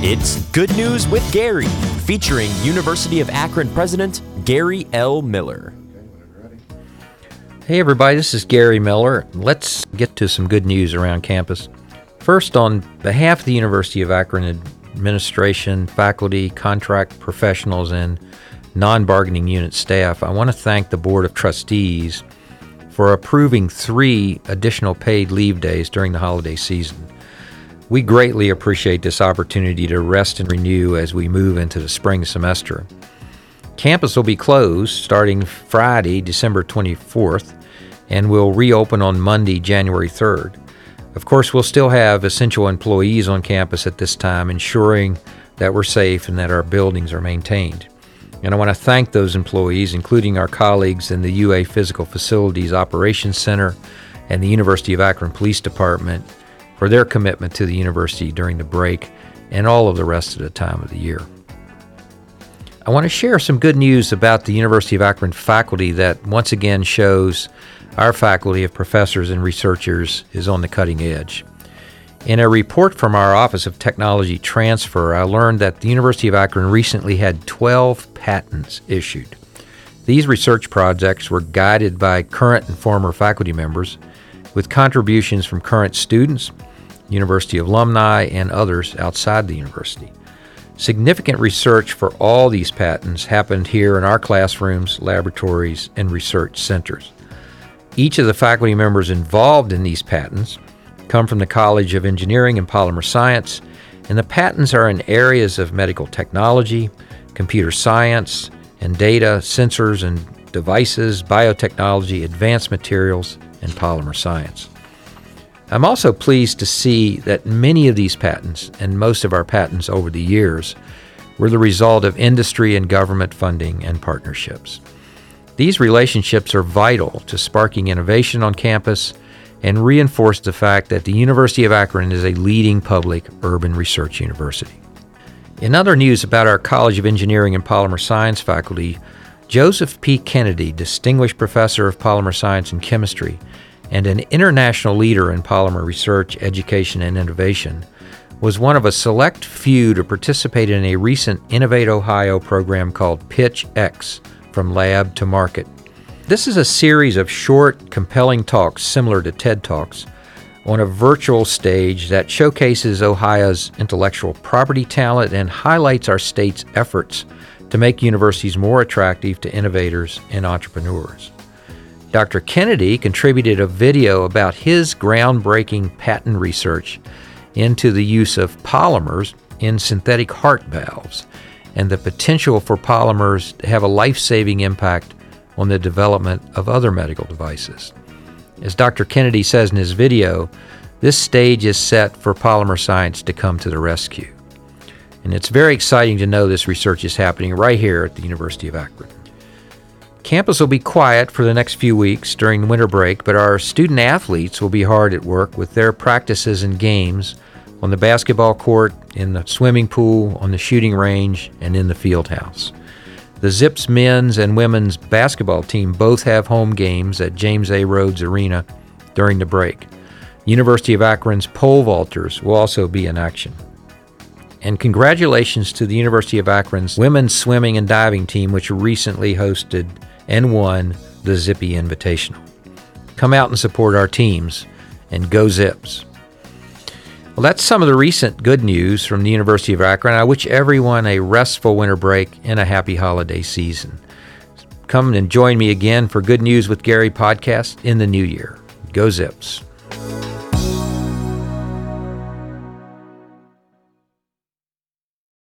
It's Good News with Gary, featuring University of Akron President Gary L. Miller. Hey, everybody, this is Gary Miller. Let's get to some good news around campus. First, on behalf of the University of Akron administration, faculty, contract professionals, and non bargaining unit staff, I want to thank the Board of Trustees for approving three additional paid leave days during the holiday season. We greatly appreciate this opportunity to rest and renew as we move into the spring semester. Campus will be closed starting Friday, December 24th, and will reopen on Monday, January 3rd. Of course, we'll still have essential employees on campus at this time, ensuring that we're safe and that our buildings are maintained. And I want to thank those employees, including our colleagues in the UA Physical Facilities Operations Center and the University of Akron Police Department, for their commitment to the university during the break and all of the rest of the time of the year. I want to share some good news about the University of Akron faculty that once again shows our faculty of professors and researchers is on the cutting edge. In a report from our Office of Technology Transfer, I learned that the University of Akron recently had 12 patents issued. These research projects were guided by current and former faculty members with contributions from current students, university alumni, and others outside the university. Significant research for all these patents happened here in our classrooms, laboratories, and research centers. Each of the faculty members involved in these patents come from the College of Engineering and Polymer Science, and the patents are in areas of medical technology, computer science, and data, sensors and devices, biotechnology, advanced materials, and polymer science. I'm also pleased to see that many of these patents, and most of our patents over the years, were the result of industry and government funding and partnerships. These relationships are vital to sparking innovation on campus and reinforce the fact that the University of Akron is a leading public urban research university. In other news about our College of Engineering and Polymer Science faculty, Joseph P. Kennedy, Distinguished Professor of Polymer Science and Chemistry, and an international leader in polymer research, education, and innovation, was one of a select few to participate in a recent Innovate Ohio program called Pitch X From Lab to Market. This is a series of short, compelling talks similar to TED Talks on a virtual stage that showcases Ohio's intellectual property talent and highlights our state's efforts to make universities more attractive to innovators and entrepreneurs. Dr. Kennedy contributed a video about his groundbreaking patent research into the use of polymers in synthetic heart valves and the potential for polymers to have a life saving impact on the development of other medical devices. As Dr. Kennedy says in his video, this stage is set for polymer science to come to the rescue. And it's very exciting to know this research is happening right here at the University of Akron. Campus will be quiet for the next few weeks during winter break, but our student athletes will be hard at work with their practices and games on the basketball court, in the swimming pool, on the shooting range, and in the field house. The Zips men's and women's basketball team both have home games at James A. Rhodes Arena during the break. University of Akron's pole vaulters will also be in action. And congratulations to the University of Akron's women's swimming and diving team, which recently hosted and won the Zippy Invitational. Come out and support our teams and go Zips. Well, that's some of the recent good news from the University of Akron. I wish everyone a restful winter break and a happy holiday season. Come and join me again for Good News with Gary podcast in the new year. Go Zips.